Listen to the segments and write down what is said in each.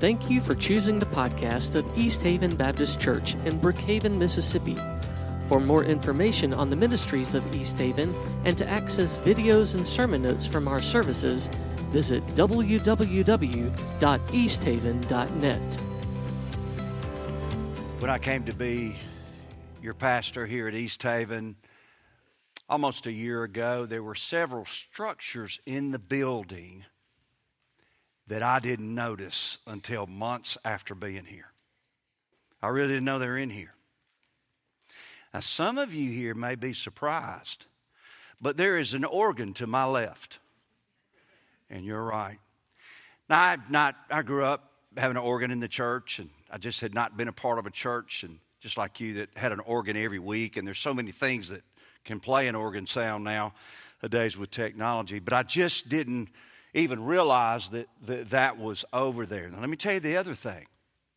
Thank you for choosing the podcast of East Haven Baptist Church in Brookhaven, Mississippi. For more information on the ministries of East Haven and to access videos and sermon notes from our services, visit www.easthaven.net. When I came to be your pastor here at East Haven almost a year ago, there were several structures in the building that I didn't notice until months after being here. I really didn't know they were in here. Now, some of you here may be surprised, but there is an organ to my left. And you're right. Now, I, not, I grew up having an organ in the church, and I just had not been a part of a church, and just like you, that had an organ every week. And there's so many things that can play an organ sound now, nowadays with technology. But I just didn't even realize that, that that was over there. Now, let me tell you the other thing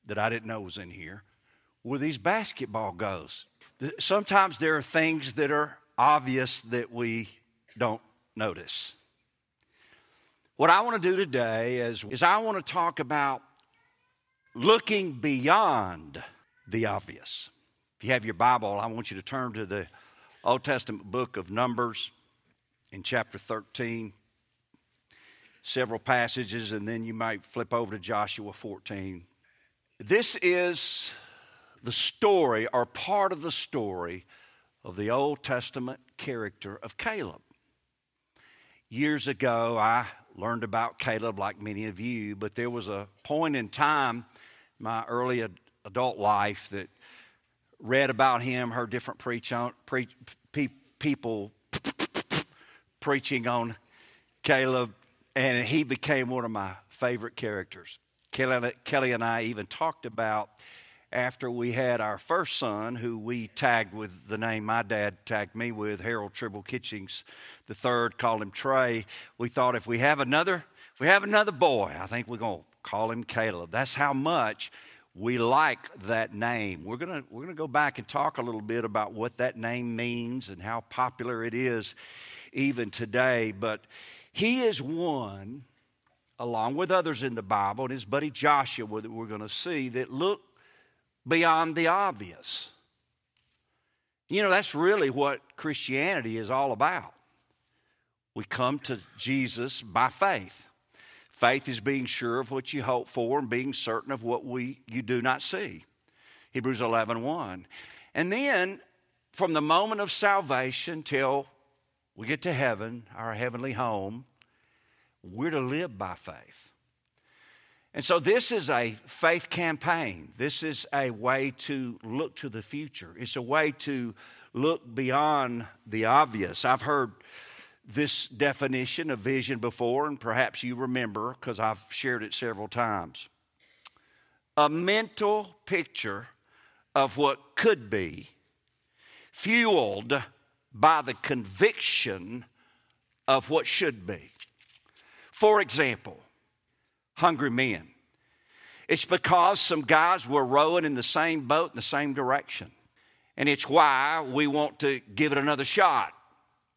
that I didn't know was in here were these basketball goals. Sometimes there are things that are obvious that we don't notice. What I want to do today is, is I want to talk about looking beyond the obvious. If you have your Bible, I want you to turn to the Old Testament book of Numbers in chapter 13 several passages, and then you might flip over to Joshua 14. This is the story, or part of the story, of the Old Testament character of Caleb. Years ago, I learned about Caleb like many of you, but there was a point in time, my early adult life, that read about him, heard different preach on, pre, pe, people preaching on Caleb, and he became one of my favorite characters. Kelly, Kelly and I even talked about after we had our first son, who we tagged with the name my dad tagged me with, Harold Tribble Kitchings the third, called him Trey. We thought if we have another, if we have another boy, I think we're gonna call him Caleb. That's how much we like that name. We're gonna we're gonna go back and talk a little bit about what that name means and how popular it is even today. But he is one, along with others in the Bible, and his buddy Joshua that we're going to see, that look beyond the obvious. You know, that's really what Christianity is all about. We come to Jesus by faith. Faith is being sure of what you hope for and being certain of what we you do not see. Hebrews 11 1. And then from the moment of salvation till we get to heaven, our heavenly home, we're to live by faith. And so, this is a faith campaign. This is a way to look to the future. It's a way to look beyond the obvious. I've heard this definition of vision before, and perhaps you remember because I've shared it several times. A mental picture of what could be, fueled by the conviction of what should be. For example, hungry men. It's because some guys were rowing in the same boat in the same direction. And it's why we want to give it another shot,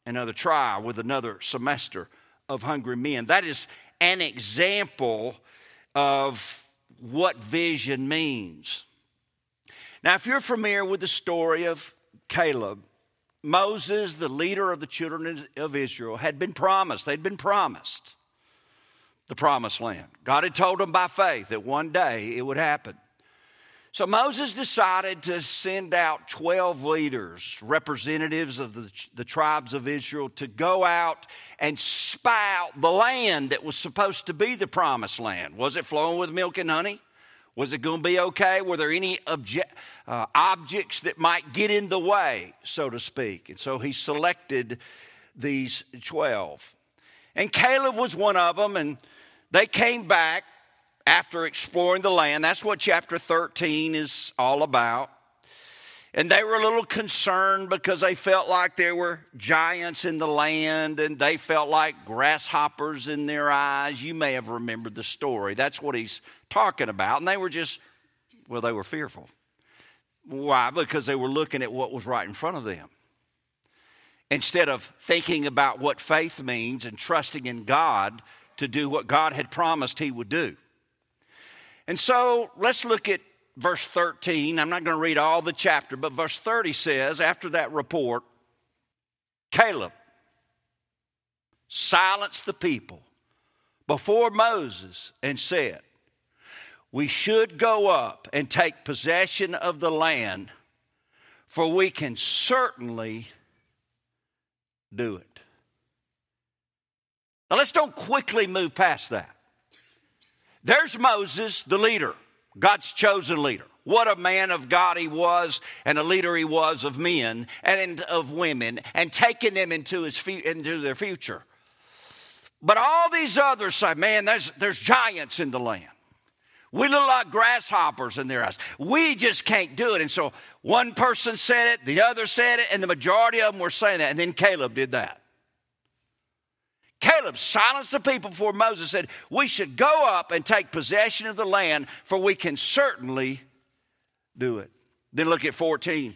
another try with another semester of hungry men. That is an example of what vision means. Now, if you're familiar with the story of Caleb, Moses, the leader of the children of Israel, had been promised, they'd been promised the promised land. God had told them by faith that one day it would happen. So Moses decided to send out 12 leaders, representatives of the, the tribes of Israel, to go out and spy out the land that was supposed to be the promised land. Was it flowing with milk and honey? Was it going to be okay? Were there any uh, objects that might get in the way, so to speak? And so he selected these 12. And Caleb was one of them, and they came back after exploring the land. That's what chapter 13 is all about. And they were a little concerned because they felt like there were giants in the land and they felt like grasshoppers in their eyes. You may have remembered the story. That's what he's talking about. And they were just, well, they were fearful. Why? Because they were looking at what was right in front of them. Instead of thinking about what faith means and trusting in God to do what God had promised He would do. And so let's look at verse 13. I'm not going to read all the chapter, but verse 30 says, after that report, Caleb silenced the people before Moses and said, We should go up and take possession of the land, for we can certainly do it. Now let's don't quickly move past that. There's Moses, the leader, God's chosen leader. What a man of God he was, and a leader he was of men and of women, and taking them into, his, into their future. But all these others say, man, there's, there's giants in the land. We look like grasshoppers in their eyes. We just can't do it. And so one person said it, the other said it, and the majority of them were saying that. And then Caleb did that. Caleb silenced the people before Moses said, We should go up and take possession of the land, for we can certainly do it. Then look at 14,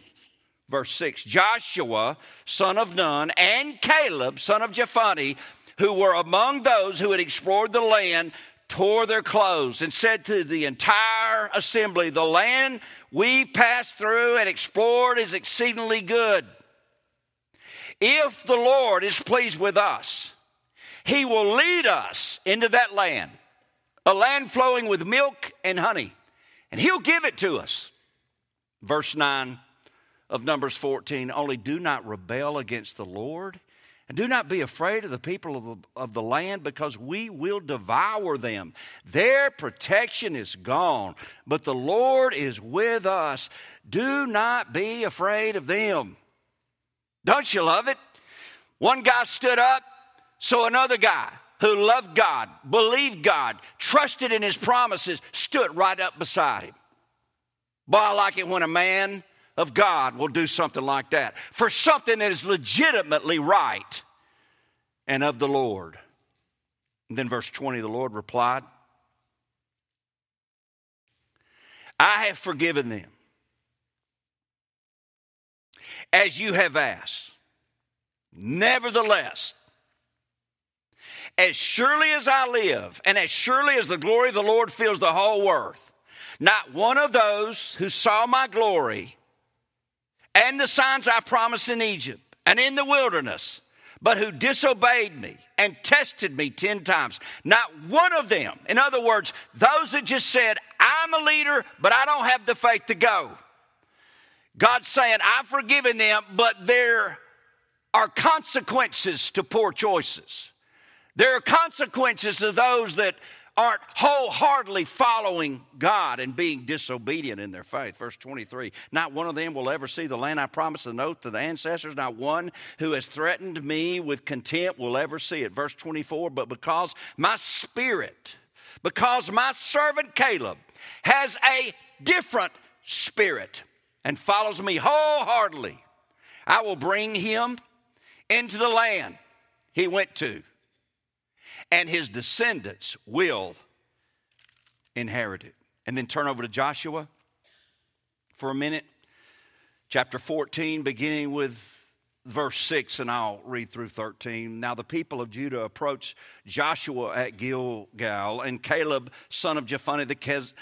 verse 6. Joshua, son of Nun, and Caleb, son of Jephunneh, who were among those who had explored the land, tore their clothes and said to the entire assembly, The land we passed through and explored is exceedingly good. If the Lord is pleased with us, he will lead us into that land, a land flowing with milk and honey, and He'll give it to us. Verse 9 of Numbers 14 only do not rebel against the Lord. And do not be afraid of the people of the, of the land because we will devour them. Their protection is gone, but the Lord is with us. Do not be afraid of them. Don't you love it? One guy stood up so another guy who loved God, believed God, trusted in his promises, stood right up beside him. Boy, I like it when a man of God will do something like that for something that is legitimately right and of the Lord. And then, verse 20, the Lord replied, I have forgiven them as you have asked. Nevertheless, as surely as I live, and as surely as the glory of the Lord fills the whole earth, not one of those who saw my glory and the signs I promised in Egypt and in the wilderness, but who disobeyed me and tested me 10 times, not one of them, in other words, those that just said, I'm a leader, but I don't have the faith to go. God's saying, I've forgiven them, but there are consequences to poor choices. There are consequences to those that aren't wholeheartedly following God and being disobedient in their faith. Verse 23 Not one of them will ever see the land I promised an oath to the ancestors. Not one who has threatened me with contempt will ever see it. Verse 24 But because my spirit, because my servant Caleb has a different spirit and follows me wholeheartedly, I will bring him into the land he went to and his descendants will inherit it. And then turn over to Joshua for a minute. Chapter 14, beginning with verse 6, and I'll read through 13. Now the people of Judah approached Joshua at Gilgal, and Caleb, son of Jephunneh the Kez.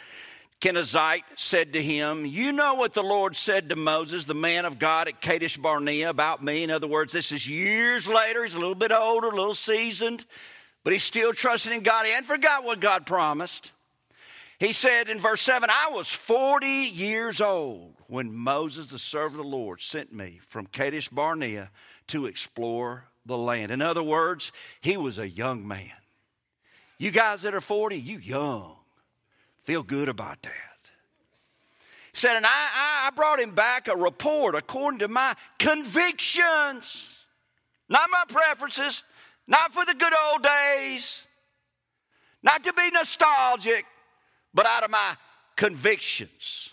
Kenizzite said to him, You know what the Lord said to Moses, the man of God at Kadesh Barnea, about me. In other words, this is years later. He's a little bit older, a little seasoned but he still trusted in God. Hadn't forgot what God promised. He said in verse 7 I was 40 years old when Moses, the servant of the Lord, sent me from Kadesh Barnea to explore the land. In other words, he was a young man. You guys that are 40, you young. Feel good about that. He said, and I, I brought him back a report according to my convictions, not my preferences, not for the good old days, not to be nostalgic, but out of my convictions.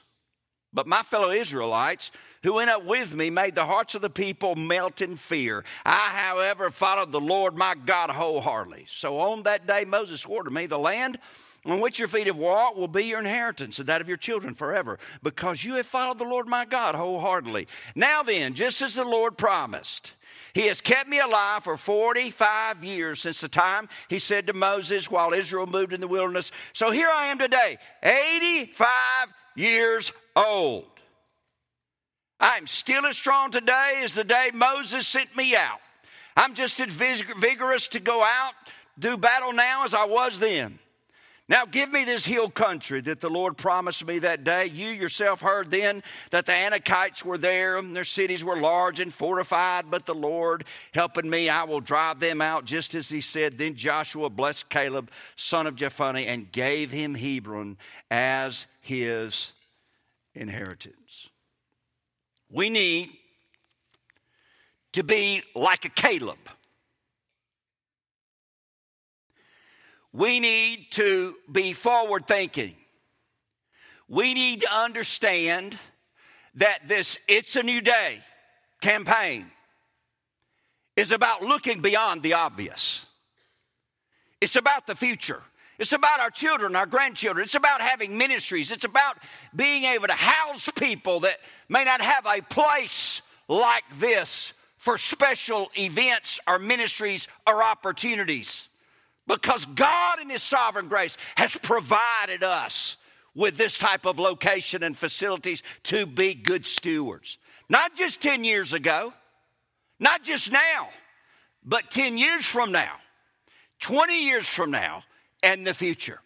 But my fellow Israelites who went up with me made the hearts of the people melt in fear. I, however, followed the Lord my God wholeheartedly. So on that day, Moses swore to me, The land on which your feet have walked will be your inheritance and that of your children forever, because you have followed the Lord my God wholeheartedly. Now then, just as the Lord promised, he has kept me alive for 45 years since the time he said to Moses while Israel moved in the wilderness. So here I am today, 85 years old. I'm still as strong today as the day Moses sent me out. I'm just as vigorous to go out, do battle now as I was then. Now give me this hill country that the Lord promised me that day. You yourself heard then that the Anakites were there and their cities were large and fortified, but the Lord helping me, I will drive them out just as he said. Then Joshua blessed Caleb, son of Jephunneh, and gave him Hebron as his inheritance. We need to be like a Caleb. We need to be forward thinking. We need to understand that this It's a New Day campaign is about looking beyond the obvious. It's about the future. It's about our children, our grandchildren. It's about having ministries. It's about being able to house people that may not have a place like this for special events or ministries or opportunities because God, in His sovereign grace, has provided us with this type of location and facilities to be good stewards. Not just 10 years ago, not just now, but 10 years from now, 20 years from now, and the future.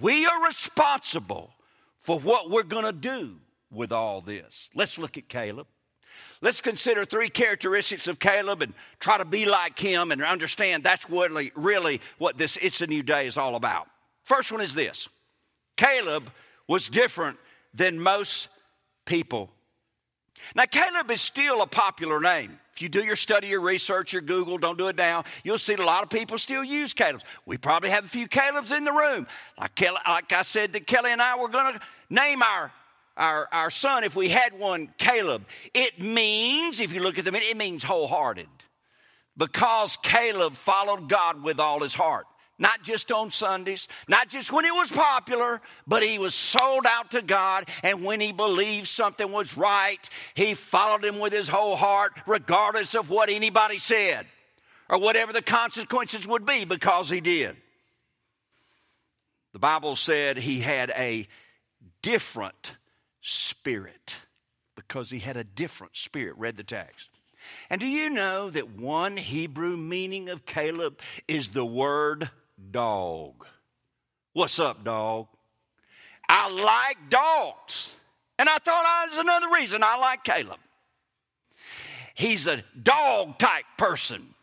We are responsible for what we're going to do with all this. Let's look at Caleb. Let's consider three characteristics of Caleb and try to be like him and understand that's really, really what this It's a New Day is all about. First one is this Caleb was different than most people. Now, Caleb is still a popular name. If you do your study, your research, your Google, don't do it now, you'll see a lot of people still use Caleb's. We probably have a few Caleb's in the room. Like, Kelly, like I said that Kelly and I were going to name our our, our son, if we had one, Caleb, it means, if you look at them, it means wholehearted. Because Caleb followed God with all his heart. Not just on Sundays, not just when it was popular, but he was sold out to God. And when he believed something was right, he followed him with his whole heart, regardless of what anybody said or whatever the consequences would be, because he did. The Bible said he had a different spirit because he had a different spirit. Read the text. And do you know that one Hebrew meaning of Caleb is the word dog? What's up, dog? I like dogs. And I thought ah, that was another reason I like Caleb. He's a dog type person.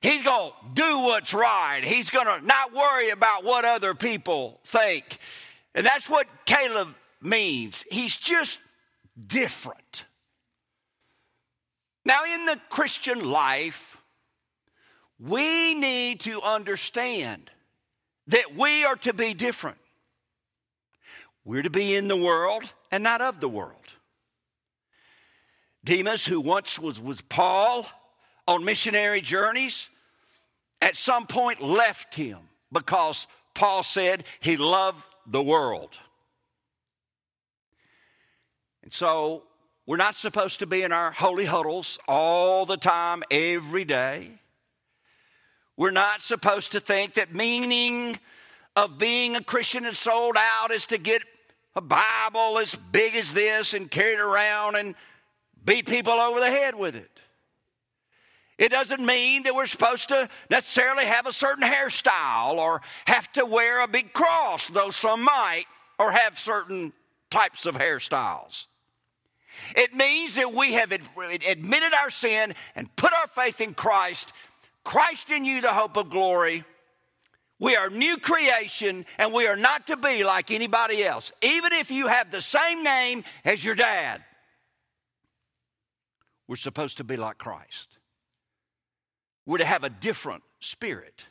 He's going to do what's right. He's going to not worry about what other people think. And that's what Caleb means. He's just different. Now, in the Christian life, we need to understand that we are to be different. We're to be in the world and not of the world. Demas, who once was with Paul on missionary journeys, at some point left him because Paul said he loved the world. And so we're not supposed to be in our holy huddles all the time, every day. We're not supposed to think that meaning of being a Christian and sold out is to get a Bible as big as this and carry it around and beat people over the head with it. It doesn't mean that we're supposed to necessarily have a certain hairstyle or have to wear a big cross, though some might, or have certain types of hairstyles. It means that we have admitted our sin and put our faith in Christ. Christ in you, the hope of glory. We are new creation and we are not to be like anybody else, even if you have the same name as your dad. We're supposed to be like Christ. We're to have a different spirit.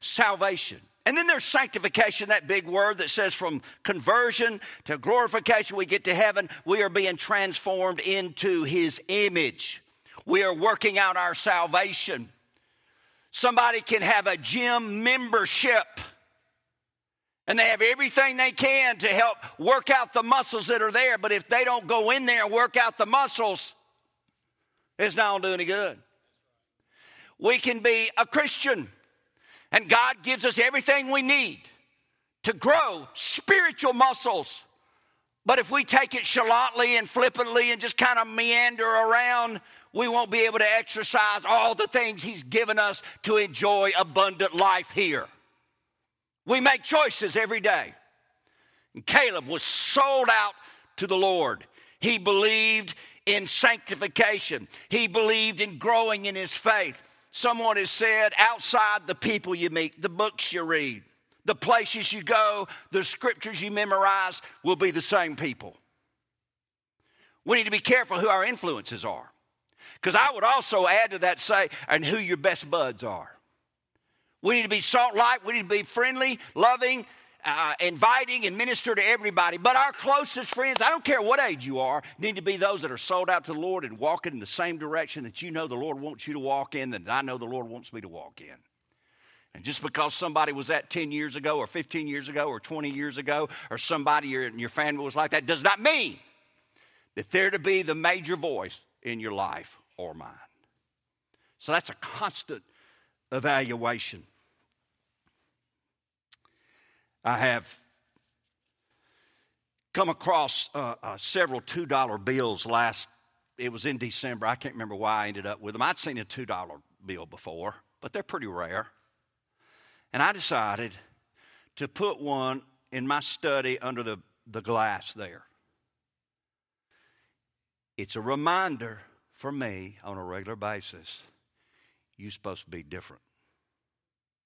Salvation. And then there's sanctification, that big word that says from conversion to glorification, we get to heaven, we are being transformed into his image. We are working out our salvation. Somebody can have a gym membership And they have everything they can to help work out the muscles that are there. But if they don't go in there and work out the muscles, it's not going to do any good. We can be a Christian, and God gives us everything we need to grow spiritual muscles. But if we take it chalantly and flippantly and just kind of meander around, we won't be able to exercise all the things He's given us to enjoy abundant life here. We make choices every day. And Caleb was sold out to the Lord. He believed in sanctification, he believed in growing in his faith. Someone has said, outside the people you meet, the books you read, the places you go, the scriptures you memorize will be the same people. We need to be careful who our influences are. Because I would also add to that say, and who your best buds are. We need to be salt light. We need to be friendly, loving, uh, inviting, and minister to everybody. But our closest friends, I don't care what age you are, need to be those that are sold out to the Lord and walking in the same direction that you know the Lord wants you to walk in, that I know the Lord wants me to walk in. And just because somebody was that 10 years ago, or 15 years ago, or 20 years ago, or somebody in your family was like that, does not mean that they're to be the major voice in your life or mine. So that's a constant evaluation. I have come across uh, uh, several $2 bills last, it was in December. I can't remember why I ended up with them. I'd seen a $2 bill before, but they're pretty rare. And I decided to put one in my study under the, the glass there. It's a reminder for me on a regular basis you're supposed to be different.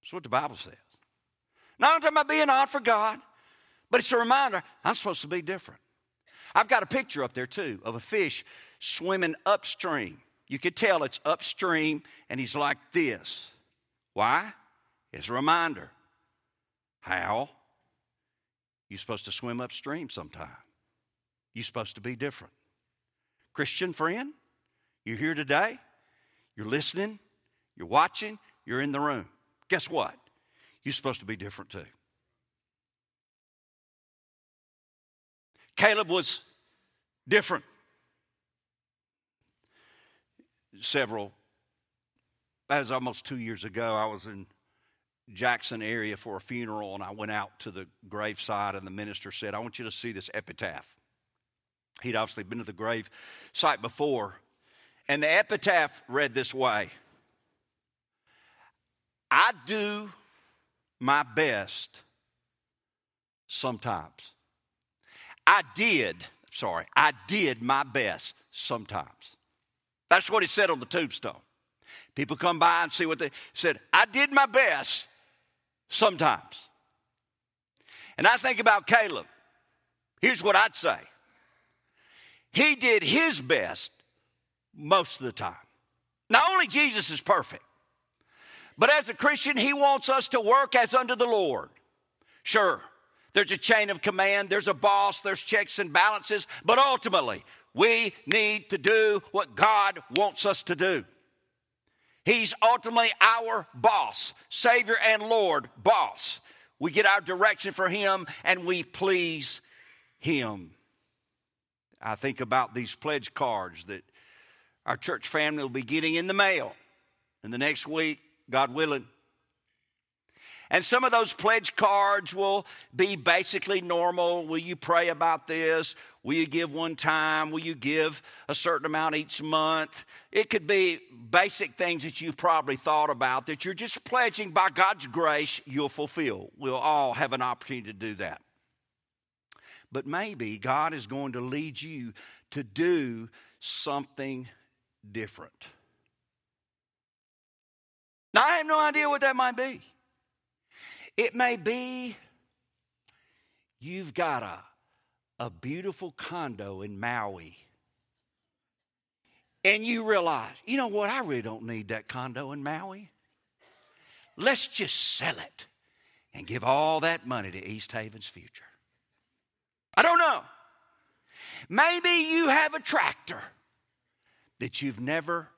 That's what the Bible says. Not talking about being odd for God, but it's a reminder I'm supposed to be different. I've got a picture up there too of a fish swimming upstream. You could tell it's upstream and he's like this. Why? It's a reminder. How? You're supposed to swim upstream sometime. You're supposed to be different. Christian friend, you're here today, you're listening, you're watching, you're in the room. Guess what? You're supposed to be different too. Caleb was different. Several, that was almost two years ago. I was in Jackson area for a funeral, and I went out to the graveside, and the minister said, I want you to see this epitaph. He'd obviously been to the grave site before. And the epitaph read this way I do my best sometimes. I did, sorry, I did my best sometimes. That's what he said on the tombstone. People come by and see what they said. I did my best sometimes. And I think about Caleb. Here's what I'd say he did his best most of the time. Not only Jesus is perfect, but as a Christian, he wants us to work as under the Lord. Sure, there's a chain of command, there's a boss, there's checks and balances, but ultimately, we need to do what God wants us to do. He's ultimately our boss, Savior and Lord, boss. We get our direction for Him and we please Him. I think about these pledge cards that our church family will be getting in the mail in the next week, God willing. And some of those pledge cards will be basically normal. Will you pray about this? Will you give one time? Will you give a certain amount each month? It could be basic things that you've probably thought about that you're just pledging by God's grace you'll fulfill. We'll all have an opportunity to do that. But maybe God is going to lead you to do something different. Now, I have no idea what that might be. It may be you've got a, a beautiful condo in Maui. And you realize, you know what, I really don't need that condo in Maui. Let's just sell it and give all that money to East Haven's future. I don't know. Maybe you have a tractor that you've never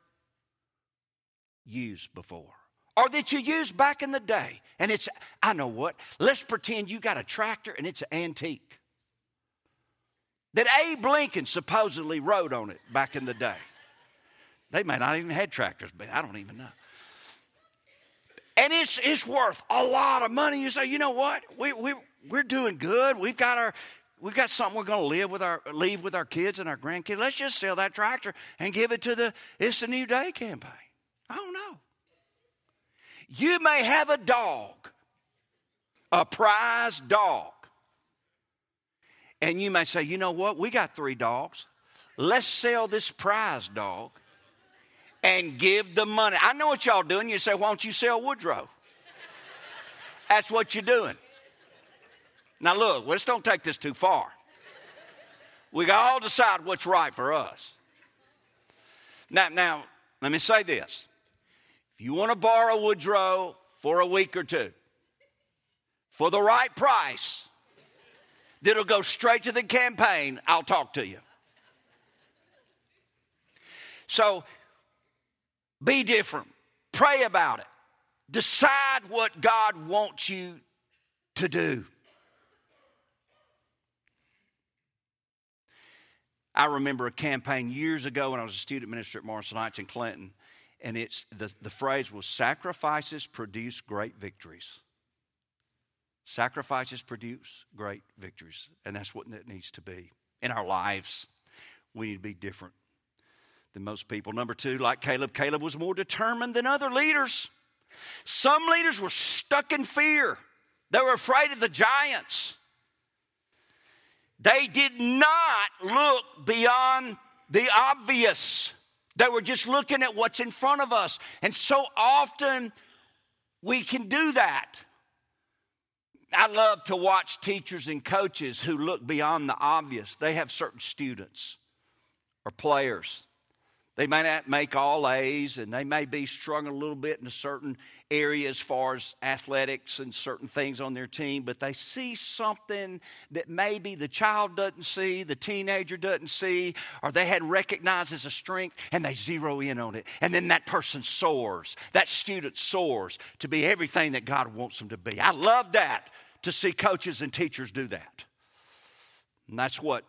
used before or that you used back in the day. And it's, I know what, let's pretend you got a tractor and it's an antique. That Abe Lincoln supposedly rode on it back in the day. They may not even had tractors, but I don't even know. And it's, it's worth a lot of money. You say, you know what? We, we, we're doing good. We've got our, we've got something we're going to live with our leave with our kids and our grandkids. Let's just sell that tractor and give it to the It's a New Day campaign. I don't know. You may have a dog, a prize dog. And you may say, you know what? We got three dogs. Let's sell this prize dog and give the money. I know what y'all doing. You say, why don't you sell Woodrow? That's what you're doing. Now, look, let's don't take this too far. We got all decide what's right for us. Now, now, let me say this. If you want to borrow Woodrow for a week or two, for the right price, that'll go straight to the campaign, I'll talk to you. So be different. Pray about it. Decide what God wants you to do. I remember a campaign years ago when I was a student minister at Morrison Heights in Clinton, and it's the, the phrase was sacrifices produce great victories. Sacrifices produce great victories, and that's what it needs to be in our lives. We need to be different than most people. Number two, like Caleb, Caleb was more determined than other leaders. Some leaders were stuck in fear, they were afraid of the giants. They did not look beyond the obvious. They were just looking at what's in front of us. And so often we can do that. I love to watch teachers and coaches who look beyond the obvious. They have certain students or players they may not make all A's and they may be strung a little bit in a certain area as far as athletics and certain things on their team, but they see something that maybe the child doesn't see, the teenager doesn't see, or they had recognized as a strength and they zero in on it. And then that person soars. That student soars to be everything that God wants them to be. I love that to see coaches and teachers do that. And that's what,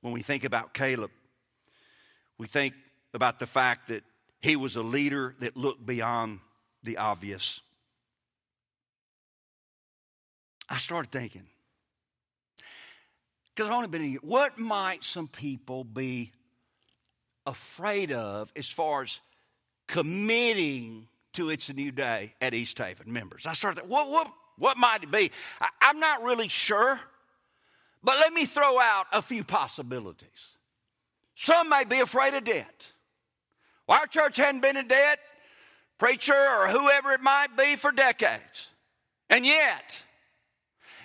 when we think about Caleb, we think about the fact that he was a leader that looked beyond the obvious. I started thinking, because I've only been here, what might some people be afraid of as far as committing to It's a New Day at East Haven members? I started thinking, what, what, what might it be? I, I'm not really sure, but let me throw out a few possibilities. Some may be afraid of debt. Well, our church hadn't been in debt, preacher or whoever it might be, for decades. And yet,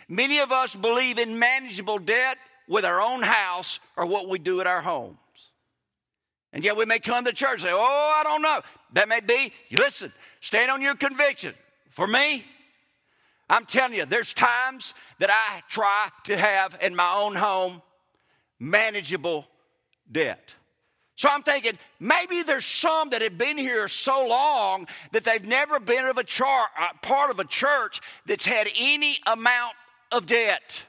many of us believe in manageable debt with our own house or what we do at our homes. And yet we may come to church and say, Oh, I don't know. That may be. Listen, stand on your conviction. For me, I'm telling you, there's times that I try to have in my own home manageable debt. So I'm thinking maybe there's some that have been here so long that they've never been of a char- uh, part of a church that's had any amount of debt.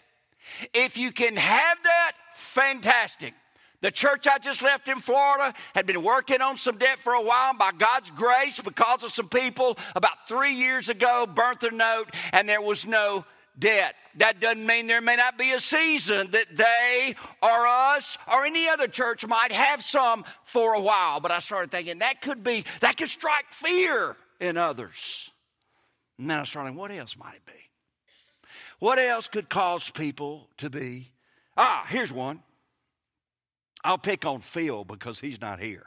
If you can have that, fantastic. The church I just left in Florida had been working on some debt for a while. By God's grace, because of some people about three years ago, burnt their note and there was no debt. That doesn't mean there may not be a season that they or us or any other church might have some for a while. But I started thinking that could be, that could strike fear in others. And then I started thinking, what else might it be? What else could cause people to be? Ah, here's one. I'll pick on Phil because he's not here.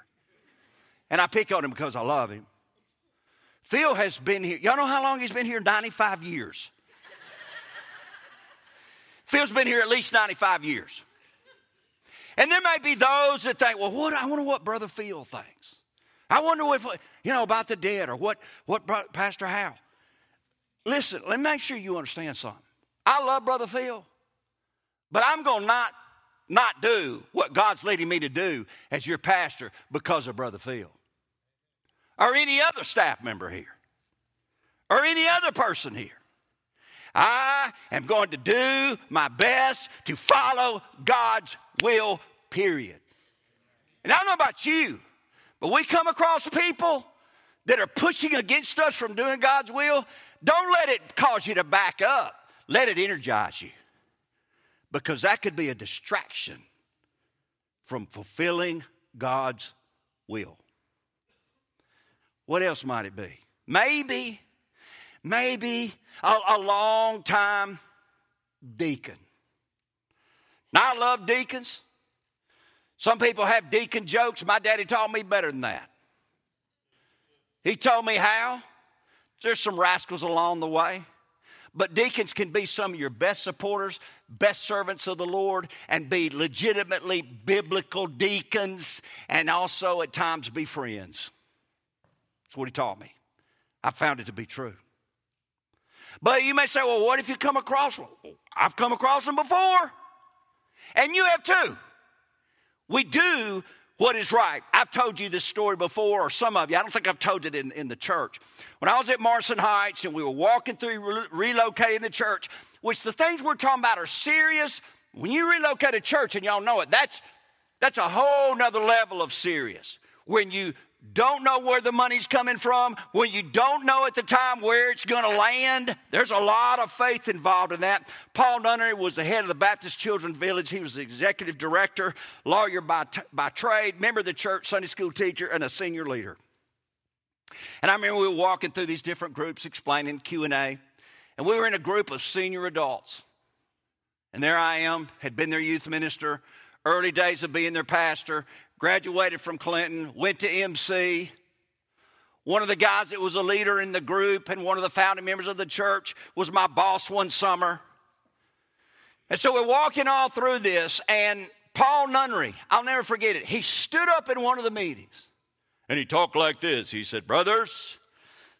And I pick on him because I love him. Phil has been here. Y'all know how long he's been here? 95 years. Phil's been here at least 95 years. And there may be those that think, well, what, I wonder what Brother Phil thinks. I wonder if, you know, about the dead or what, what Pastor Hal. Listen, let me make sure you understand something. I love Brother Phil, but I'm going to not, not do what God's leading me to do as your pastor because of Brother Phil or any other staff member here. or any other person here. I am going to do my best to follow God's will, period. And I don't know about you, but we come across people that are pushing against us from doing God's will. Don't let it cause you to back up, let it energize you because that could be a distraction from fulfilling God's will. What else might it be? Maybe, maybe a, a long time deacon. Now, I love deacons. Some people have deacon jokes. My daddy taught me better than that. He told me how. There's some rascals along the way. But deacons can be some of your best supporters, best servants of the Lord, and be legitimately biblical deacons, and also at times be friends. That's what he taught me. I found it to be true. But you may say, well, what if you come across them? I've come across them before. And you have too. We do what is right. I've told you this story before, or some of you. I don't think I've told it in, in the church. When I was at Morrison Heights and we were walking through re- relocating the church, which the things we're talking about are serious. When you relocate a church, and y'all know it, that's, that's a whole nother level of serious. When you don't know where the money's coming from, when you don't know at the time where it's going to land, there's a lot of faith involved in that. Paul Nunnery was the head of the Baptist Children's Village. He was the executive director, lawyer by, t- by trade, member of the church, Sunday school teacher, and a senior leader. And I remember we were walking through these different groups explaining Q&A, and we were in a group of senior adults. And there I am, had been their youth minister, early days of being their pastor, graduated from Clinton, went to MC. One of the guys that was a leader in the group and one of the founding members of the church was my boss one summer. And so we're walking all through this, and Paul Nunnery, I'll never forget it, he stood up in one of the meetings and he talked like this. He said, Brothers,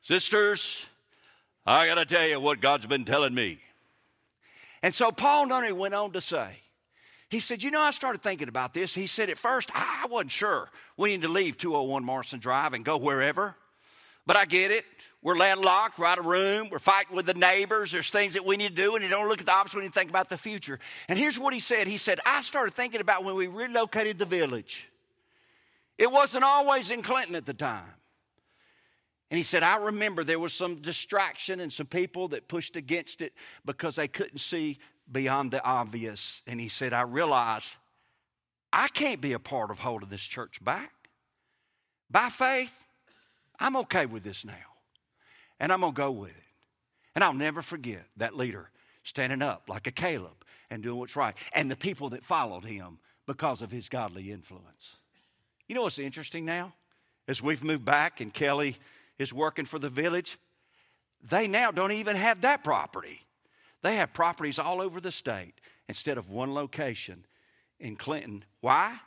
sisters, I got to tell you what God's been telling me. And so Paul Nunnery went on to say, he said, You know, I started thinking about this. He said, At first, I wasn't sure we need to leave 201 Morrison Drive and go wherever. But I get it. We're landlocked, we're out of room, we're fighting with the neighbors. There's things that we need to do, and you don't look at the opposite when you think about the future. And here's what he said He said, I started thinking about when we relocated the village. It wasn't always in Clinton at the time. And he said, I remember there was some distraction and some people that pushed against it because they couldn't see beyond the obvious. And he said, I realize I can't be a part of holding this church back. By faith, I'm okay with this now. And I'm going to go with it. And I'll never forget that leader standing up like a Caleb and doing what's right. And the people that followed him because of his godly influence. You know what's interesting now? As we've moved back and Kelly is working for the village, they now don't even have that property. They have properties all over the state instead of one location in Clinton. Why?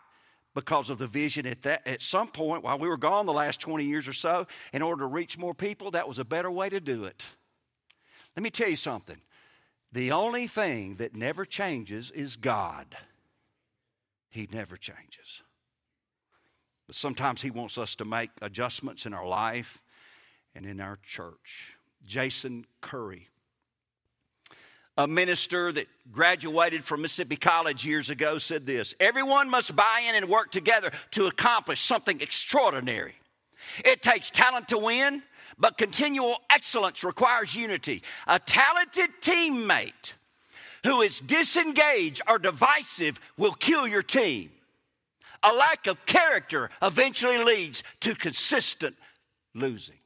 Because of the vision at that at some point while we were gone the last 20 years or so, in order to reach more people, that was a better way to do it. Let me tell you something. The only thing that never changes is God. He never changes. But sometimes He wants us to make adjustments in our life and in our church. Jason Curry a minister that graduated from Mississippi College years ago said this Everyone must buy in and work together to accomplish something extraordinary. It takes talent to win, but continual excellence requires unity. A talented teammate who is disengaged or divisive will kill your team. A lack of character eventually leads to consistent losing.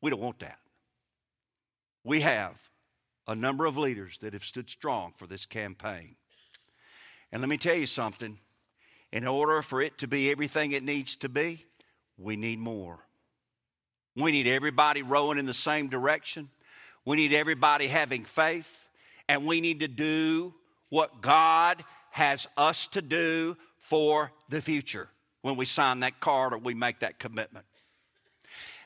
We don't want that. We have a number of leaders that have stood strong for this campaign. And let me tell you something in order for it to be everything it needs to be, we need more. We need everybody rowing in the same direction. We need everybody having faith. And we need to do what God has us to do for the future when we sign that card or we make that commitment.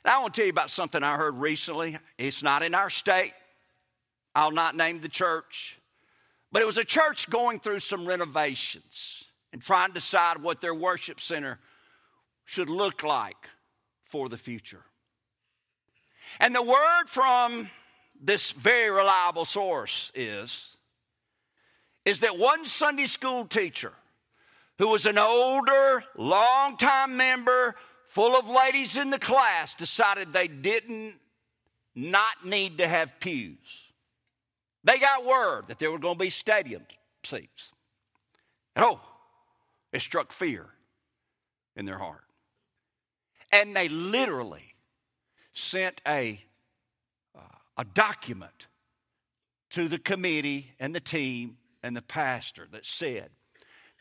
And I want to tell you about something I heard recently. It's not in our state, I'll not name the church, but it was a church going through some renovations and trying to decide what their worship center should look like for the future. And the word from this very reliable source is is that one Sunday school teacher who was an older, long-time member, full of ladies in the class, decided they didn't not need to have pews. They got word that there were going to be stadium seats. And oh, it struck fear in their heart. And they literally sent a, uh, a document to the committee and the team and the pastor that said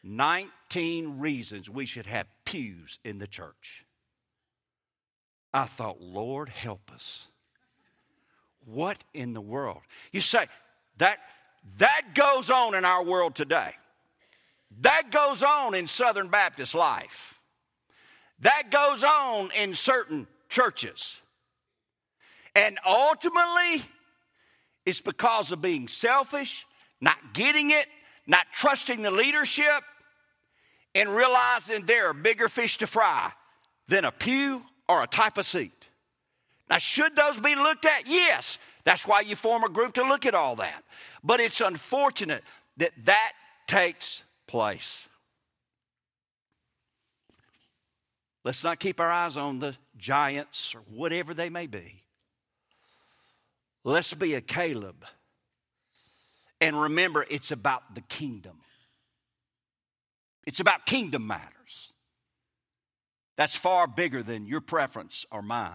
19 reasons we should have pews in the church. I thought, Lord, help us. What in the world? You say, that, that goes on in our world today. That goes on in Southern Baptist life. That goes on in certain churches. And ultimately, it's because of being selfish, not getting it, not trusting the leadership, and realizing there are bigger fish to fry than a pew or a type of seat. Now, should those be looked at? Yes. That's why you form a group to look at all that. But it's unfortunate that that takes place. Let's not keep our eyes on the giants or whatever they may be. Let's be a Caleb. And remember, it's about the kingdom. It's about kingdom matters. That's far bigger than your preference or mine.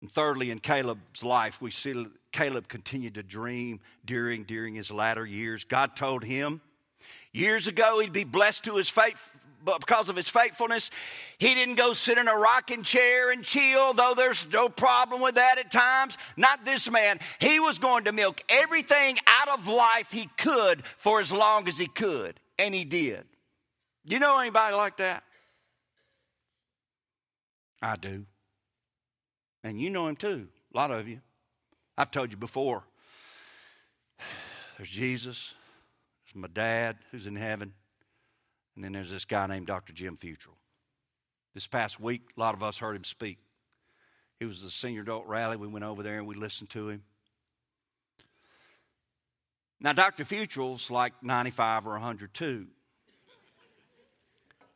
And thirdly, in Caleb's life, we see Caleb continued to dream during, during his latter years. God told him years ago he'd be blessed to his faith, because of his faithfulness, he didn't go sit in a rocking chair and chill, though there's no problem with that at times. Not this man. He was going to milk everything out of life he could for as long as he could, and he did. You know anybody like that? I do. And you know him too, a lot of you. I've told you before. There's Jesus, there's my dad who's in heaven, and then there's this guy named Dr. Jim Futrell. This past week, a lot of us heard him speak. He was the senior adult rally. We went over there and we listened to him. Now, Dr. Futrell's like 95 or 102.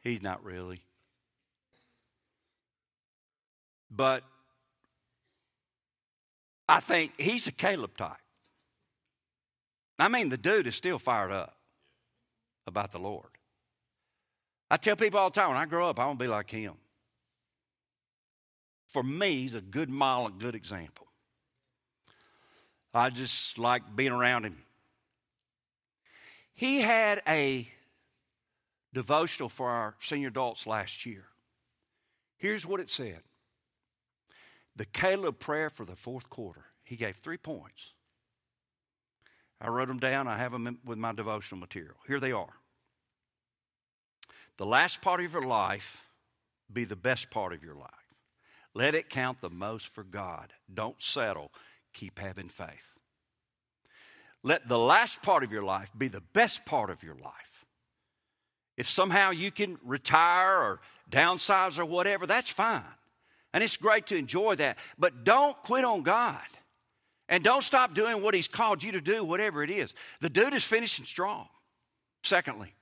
He's not really. But I think he's a Caleb type. I mean, the dude is still fired up about the Lord. I tell people all the time when I grow up, I want to be like him. For me, he's a good model, a good example. I just like being around him. He had a devotional for our senior adults last year. Here's what it said the Caleb prayer for the fourth quarter. He gave three points. I wrote them down. I have them with my devotional material. Here they are. The last part of your life be the best part of your life. Let it count the most for God. Don't settle. Keep having faith. Let the last part of your life be the best part of your life. If somehow you can retire or downsize or whatever, that's fine. And it's great to enjoy that. But don't quit on God. And don't stop doing what He's called you to do, whatever it is. The dude is finishing strong. Secondly,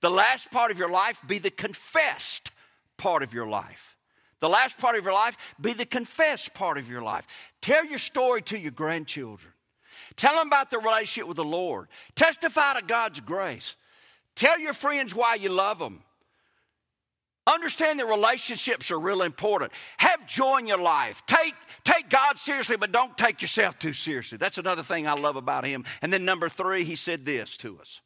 the last part of your life be the confessed part of your life. The last part of your life be the confessed part of your life. Tell your story to your grandchildren. Tell them about the relationship with the Lord. Testify to God's grace. Tell your friends why you love them. Understand that relationships are real important. Have joy in your life. Take, take God seriously, but don't take yourself too seriously. That's another thing I love about him. And then number three, he said this to us.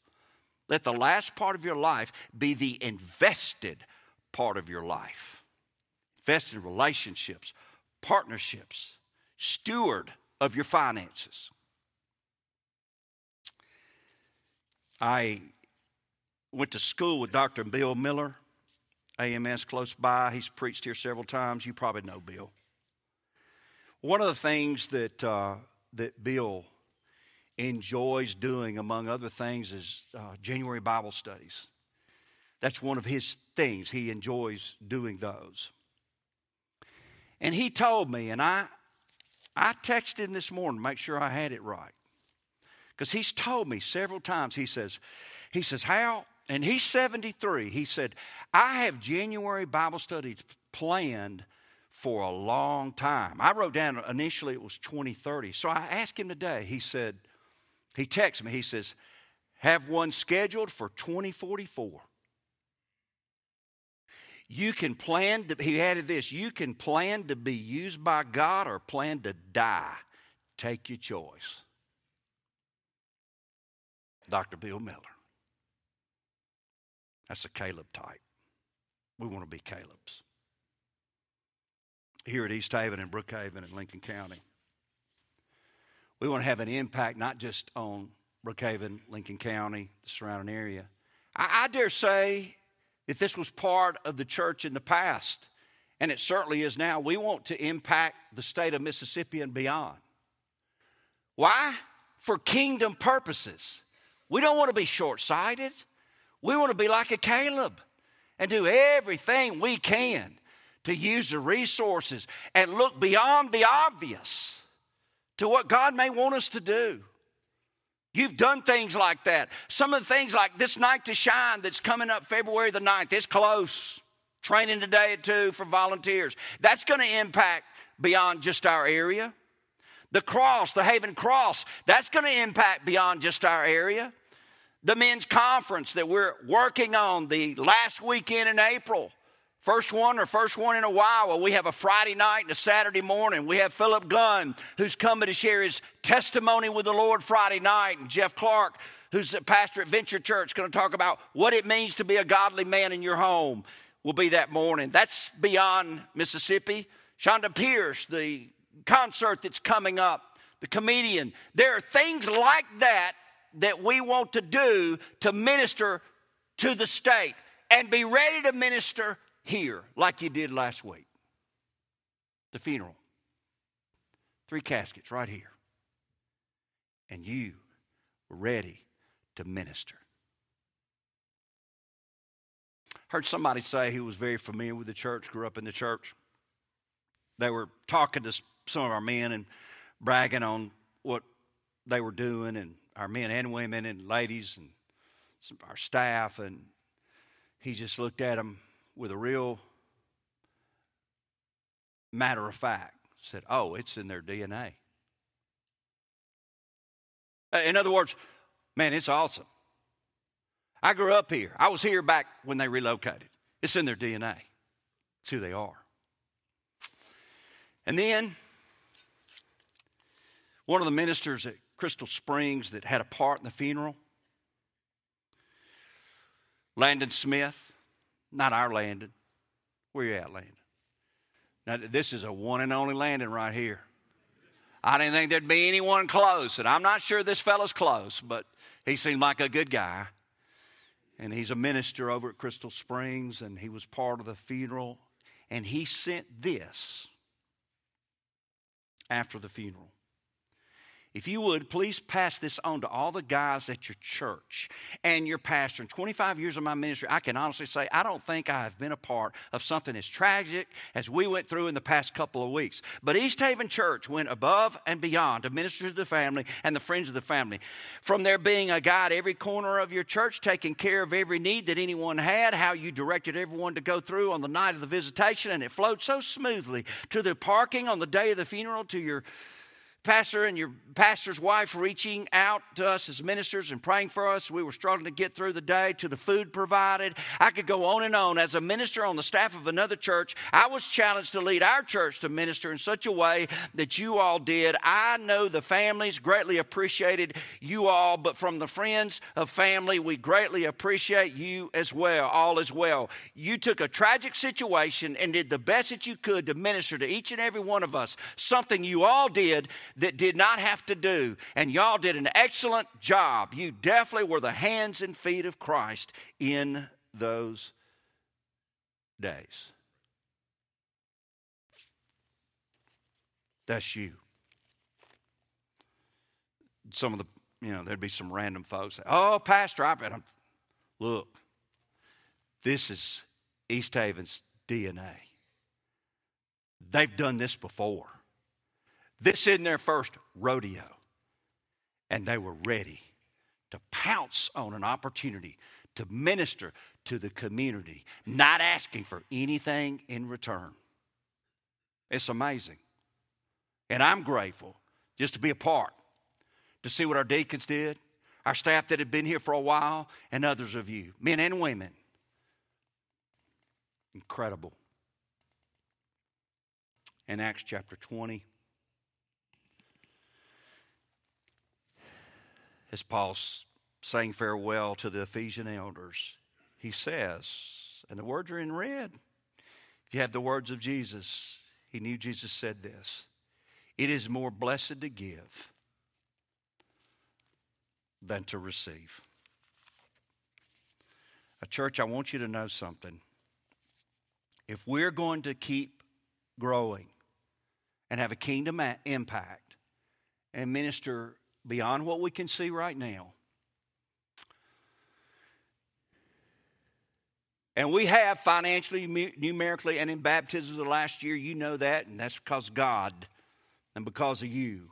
Let the last part of your life be the invested part of your life. Invested in relationships, partnerships, steward of your finances. I went to school with Dr. Bill Miller. AMS close by. He's preached here several times. You probably know Bill. One of the things that, uh, that Bill enjoys doing, among other things, is uh, January Bible studies. That's one of his things. He enjoys doing those. And he told me, and I, I texted him this morning to make sure I had it right. Because he's told me several times, he says, he says, Hal, and he's 73. He said, I have January Bible studies planned for a long time. I wrote down initially it was 2030. So I asked him today. He said, he texted me, he says, have one scheduled for 2044. You can plan to, he added this, you can plan to be used by God or plan to die. Take your choice. Dr. Bill Miller. That's a Caleb type. We want to be Caleb's. Here at East Haven and Brookhaven and Lincoln County, we want to have an impact not just on Brookhaven, Lincoln County, the surrounding area. I, I dare say if this was part of the church in the past, and it certainly is now, we want to impact the state of Mississippi and beyond. Why? For kingdom purposes. We don't want to be short sighted. We want to be like a Caleb and do everything we can to use the resources and look beyond the obvious to what God may want us to do. You've done things like that. Some of the things like this night to shine that's coming up February the 9th, it's close. Training today at 2 for volunteers. That's going to impact beyond just our area. The cross, the Haven Cross, that's going to impact beyond just our area the men's conference that we're working on the last weekend in April. First one or first one in a while. Well, we have a Friday night and a Saturday morning. We have Philip Gunn, who's coming to share his testimony with the Lord Friday night, and Jeff Clark, who's the pastor at Venture Church, going to talk about what it means to be a godly man in your home. Will be that morning. That's beyond Mississippi. Chonda Pierce, the concert that's coming up, the comedian. There are things like that that we want to do to minister to the state and be ready to minister here like you did last week. The funeral. Three caskets right here. And you were ready to minister. Heard somebody say who was very familiar with the church, grew up in the church. They were talking to some of our men and bragging on what they were doing and our men and women and ladies and our staff, and he just looked at them with a real matter of fact. Said, "Oh, it's in their DNA." Uh, in other words, man, it's awesome. I grew up here. I was here back when they relocated. It's in their DNA. It's who they are. And then one of the ministers at Crystal Springs that had a part in the funeral. Landon Smith, not our Landon. Where you at, Landon? Now, this is a one and only Landon right here. I didn't think there'd be anyone close, and I'm not sure this fellow's close, but he seemed like a good guy. And he's a minister over at Crystal Springs, and he was part of the funeral. And he sent this after the funeral. If you would, please pass this on to all the guys at your church and your pastor. In 25 years of my ministry, I can honestly say I don't think I have been a part of something as tragic as we went through in the past couple of weeks. But East Haven Church went above and beyond to minister to the family and the friends of the family. From there being a guide every corner of your church, taking care of every need that anyone had, how you directed everyone to go through on the night of the visitation, and it flowed so smoothly to the parking on the day of the funeral, to your pastor and your pastor's wife reaching out to us as ministers and praying for us. We were struggling to get through the day, to the food provided. I could go on and on. As a minister on the staff of another church, I was challenged to lead our church to minister in such a way that you all did. I know the families greatly appreciated you all, but from the friends of family, we greatly appreciate you as well, all as well. You took a tragic situation and did the best that you could to minister to each and every one of us, something you all did that did not have to do. And y'all did an excellent job. You definitely were the hands and feet of Christ in those days. That's you. Some of the, you know, there'd be some random folks Oh, Pastor, I bet I'm. Look, this is East Haven's DNA. They've done this before. This isn't their first rodeo. And they were ready to pounce on an opportunity to minister to the community, not asking for anything in return. It's amazing. And I'm grateful just to be a part, to see what our deacons did, our staff that had been here for a while, and others of you, men and women. Incredible. In Acts chapter 20, as Paul's saying farewell to the Ephesian elders, he says, and the words are in red. If you have the words of Jesus, he knew Jesus said this It is more blessed to give than to receive. A church, I want you to know something. If we're going to keep growing and have a kingdom impact and minister beyond what we can see right now, And we have financially, numerically, and in baptisms of the last year, you know that, and that's because God and because of you.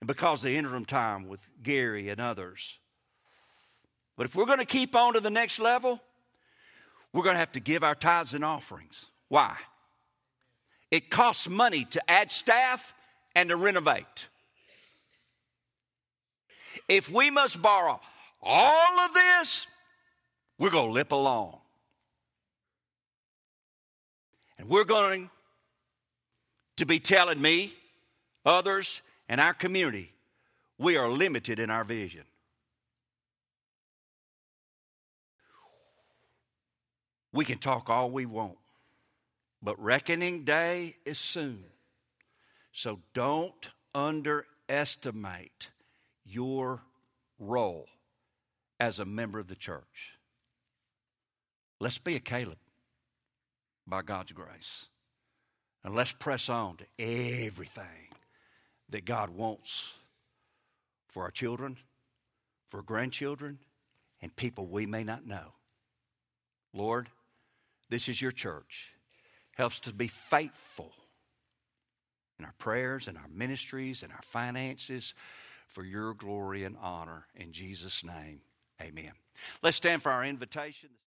And because of the interim time with Gary and others. But if we're going to keep on to the next level, we're going to have to give our tithes and offerings. Why? It costs money to add staff and to renovate. If we must borrow all of this, we're going to lip along. And we're going to be telling me, others, and our community, we are limited in our vision. We can talk all we want, but reckoning day is soon. So don't underestimate your role as a member of the church. Let's be a Caleb by God's grace. And let's press on to everything that God wants for our children, for grandchildren, and people we may not know. Lord, this is your church. Help us to be faithful in our prayers and our ministries and our finances for your glory and honor. In Jesus' name, amen. Let's stand for our invitation.